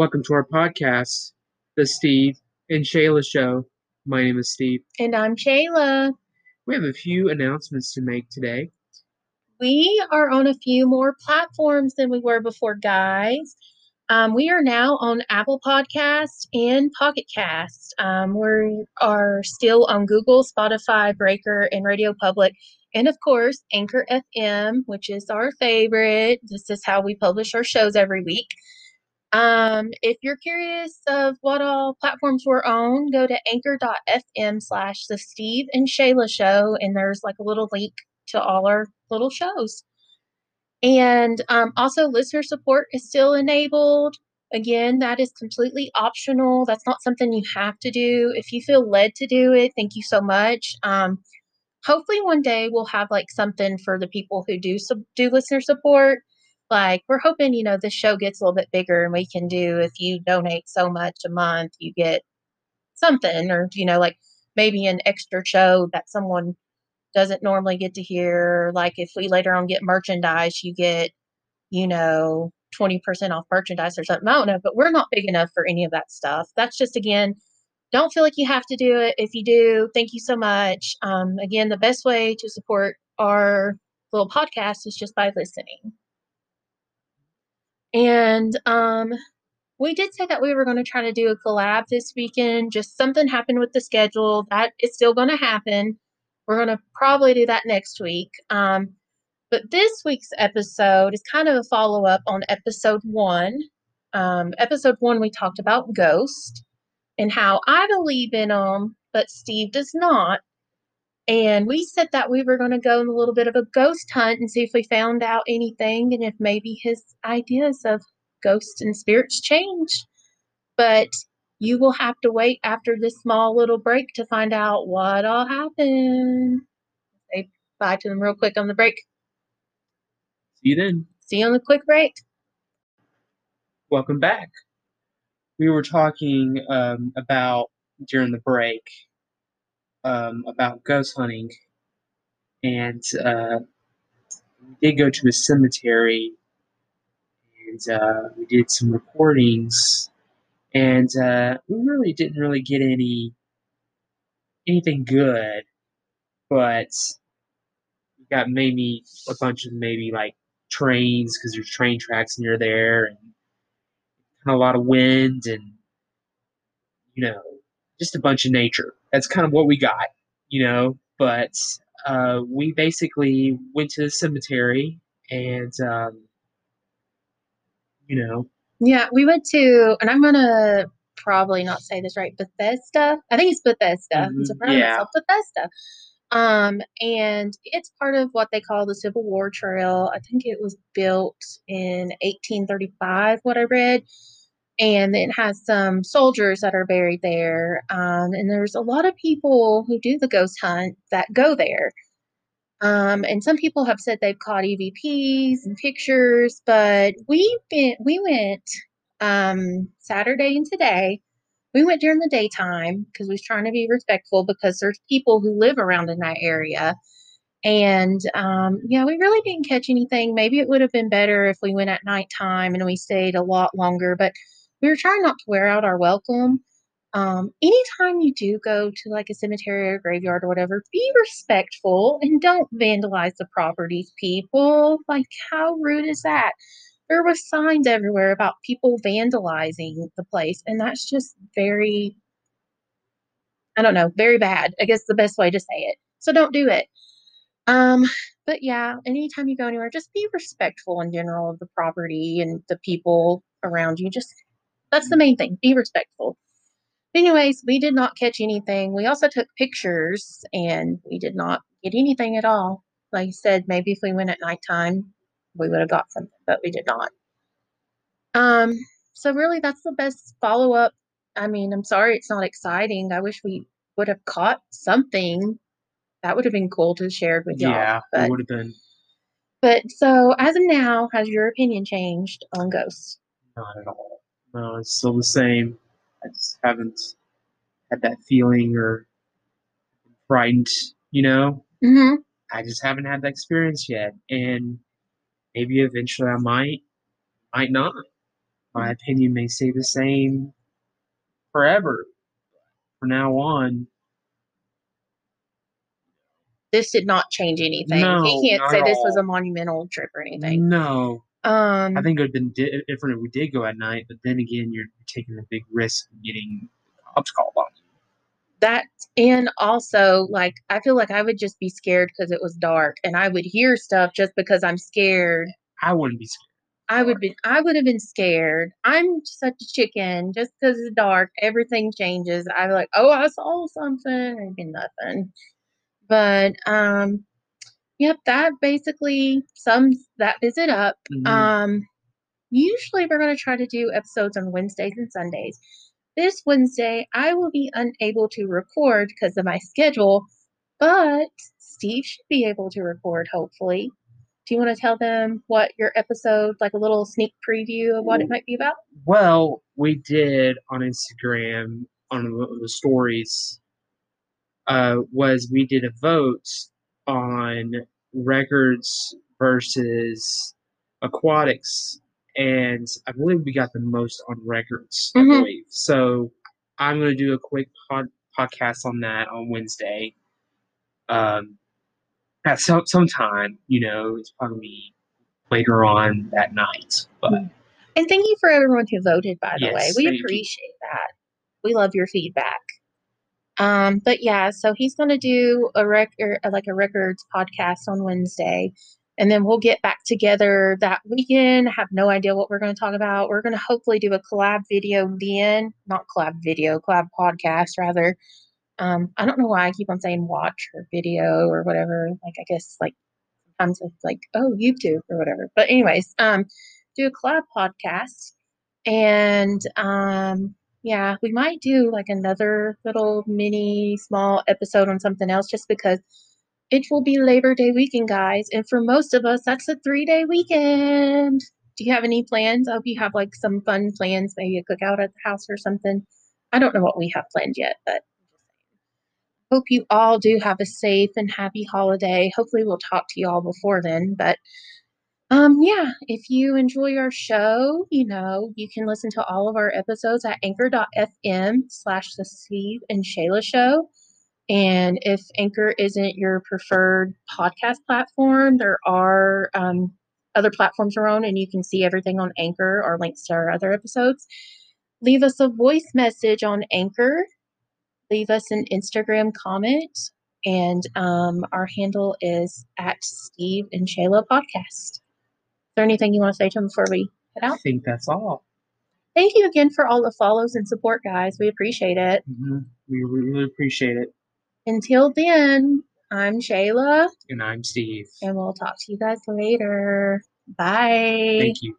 Welcome to our podcast, The Steve and Shayla Show. My name is Steve. And I'm Shayla. We have a few announcements to make today. We are on a few more platforms than we were before, guys. Um, we are now on Apple Podcasts and Pocket Cast. Um, we are still on Google, Spotify, Breaker, and Radio Public. And of course, Anchor FM, which is our favorite. This is how we publish our shows every week. Um, if you're curious of what all platforms we're on, go to anchor.fm slash the Steve and Shayla show, and there's like a little link to all our little shows. And um, also, listener support is still enabled. Again, that is completely optional. That's not something you have to do. If you feel led to do it, thank you so much. Um, hopefully, one day we'll have like something for the people who do sub- do listener support. Like we're hoping, you know, this show gets a little bit bigger, and we can do if you donate so much a month, you get something, or you know, like maybe an extra show that someone doesn't normally get to hear. Like if we later on get merchandise, you get, you know, 20% off merchandise or something. I don't know, but we're not big enough for any of that stuff. That's just, again, don't feel like you have to do it. If you do, thank you so much. Um, again, the best way to support our little podcast is just by listening. And um, we did say that we were going to try to do a collab this weekend. Just something happened with the schedule. That is still going to happen. We're going to probably do that next week. Um, but this week's episode is kind of a follow up on episode one. Um, episode one, we talked about ghosts and how I believe in them, but Steve does not. And we said that we were going to go on a little bit of a ghost hunt and see if we found out anything and if maybe his ideas of ghosts and spirits change. But you will have to wait after this small little break to find out what all happened. Say bye to them real quick on the break. See you then. See you on the quick break. Welcome back. We were talking um, about during the break um, about ghost hunting, and uh, we did go to a cemetery, and uh, we did some recordings and uh, we really didn't really get any anything good, but we got maybe a bunch of maybe like trains because there's train tracks near there, and a lot of wind, and you know, just a bunch of nature. That's kind of what we got, you know. But uh, we basically went to the cemetery, and um, you know, yeah, we went to, and I'm gonna probably not say this right, Bethesda. I think it's Bethesda. Mhm, It's a yeah. of Bethesda. Um, and it's part of what they call the Civil War Trail. I think it was built in 1835, what I read. And it has some soldiers that are buried there. Um, and there's a lot of people who do the ghost hunt that go there. Um, and some people have said they've caught EVPs and pictures, but we've been we went um Saturday and today. We went during the daytime because we was trying to be respectful because there's people who live around in that area. And um, yeah, we really didn't catch anything. Maybe it would have been better if we went at nighttime and we stayed a lot longer, but we were trying not to wear out our welcome. Um, anytime you do go to like a cemetery or graveyard or whatever, be respectful and don't vandalize the properties, people. Like, how rude is that? There were signs everywhere about people vandalizing the place, and that's just very, I don't know, very bad. I guess the best way to say it. So don't do it. Um, but yeah, anytime you go anywhere, just be respectful in general of the property and the people around you. Just that's the main thing. Be respectful. Anyways, we did not catch anything. We also took pictures and we did not get anything at all. Like I said, maybe if we went at nighttime, we would have got something, but we did not. Um, so really that's the best follow up. I mean, I'm sorry it's not exciting. I wish we would have caught something. That would have been cool to share with y'all. yeah, it but, would have been but so as of now, has your opinion changed on ghosts? not at all. No, it's still the same. I just haven't had that feeling or frightened, you know. Mm-hmm. I just haven't had that experience yet, and maybe eventually I might, might not. my opinion may stay the same forever. From now on, This did not change anything. No, he can't say this was a monumental trip or anything. no. Um, I think it would have been di- different if we did go at night, but then again, you're taking a big risk of getting cops called on you. that and also like I feel like I would just be scared because it was dark and I would hear stuff just because I'm scared. I wouldn't be scared. I would be I would have been scared. I'm such a chicken. Just because it's dark, everything changes. I'm like, oh, I saw something. It'd be nothing. But um, yep, that basically sums that visit up. Mhm. Um, usually we're going to try to do episodes on Wednesdays and Sundays. This Wednesday, I will be unable to record because of my schedule, but Steve should be able to record, hopefully. Do you want to tell them what your episode, like a little sneak preview of what it might be about? Well, we did on Instagram on the, the stories uh, was we did a vote on records versus aquatics, and I believe we got the most on records. I Mhm. believe so. I'm going to do a quick pod, podcast on that on Wednesday. Um, at some sometime, you know, it's probably later on that night, but. And thank you for everyone who voted, by the way. We thank you. appreciate that. We love your feedback. Um, but yeah, so he's going to do a record, like a records podcast on Wednesday, and then we'll get back together that weekend. I have no idea what we're going to talk about. We're going to hopefully do a collab video then, not collab video, collab podcast rather. Um, I don't know why I keep on saying watch or video or whatever. Like I guess like sometimes it's like oh YouTube or whatever. But anyways, um, do a collab podcast and um yeah we might do like another little mini small episode on something else just because it will be labor day weekend guys and for most of us that's a three day weekend. Do you have any plans? I hope you have like some fun plans maybe a cookout at the house or something. I don't know what we have planned yet but hope you all do have a safe and happy holiday. Hopefully we'll talk to you all before then but um, yeah, if you enjoy our show, you know, you can listen to all of our episodes at anchor.fm slash the Steve and Shayla show. And if Anchor isn't your preferred podcast platform, there are um, other platforms around, and you can see everything on Anchor or links to our other episodes. Leave us a voice message on Anchor. Leave us an Instagram comment. And um, our handle is at Steve and Shayla Podcast. Is there anything you want to say to them before we head out? I think that's all. Thank you again for all the follows and support, guys. We appreciate it. hmm We really appreciate it. Until then, I'm Shayla, And I'm Steve. and we'll talk to you guys later. Bye. Thank you.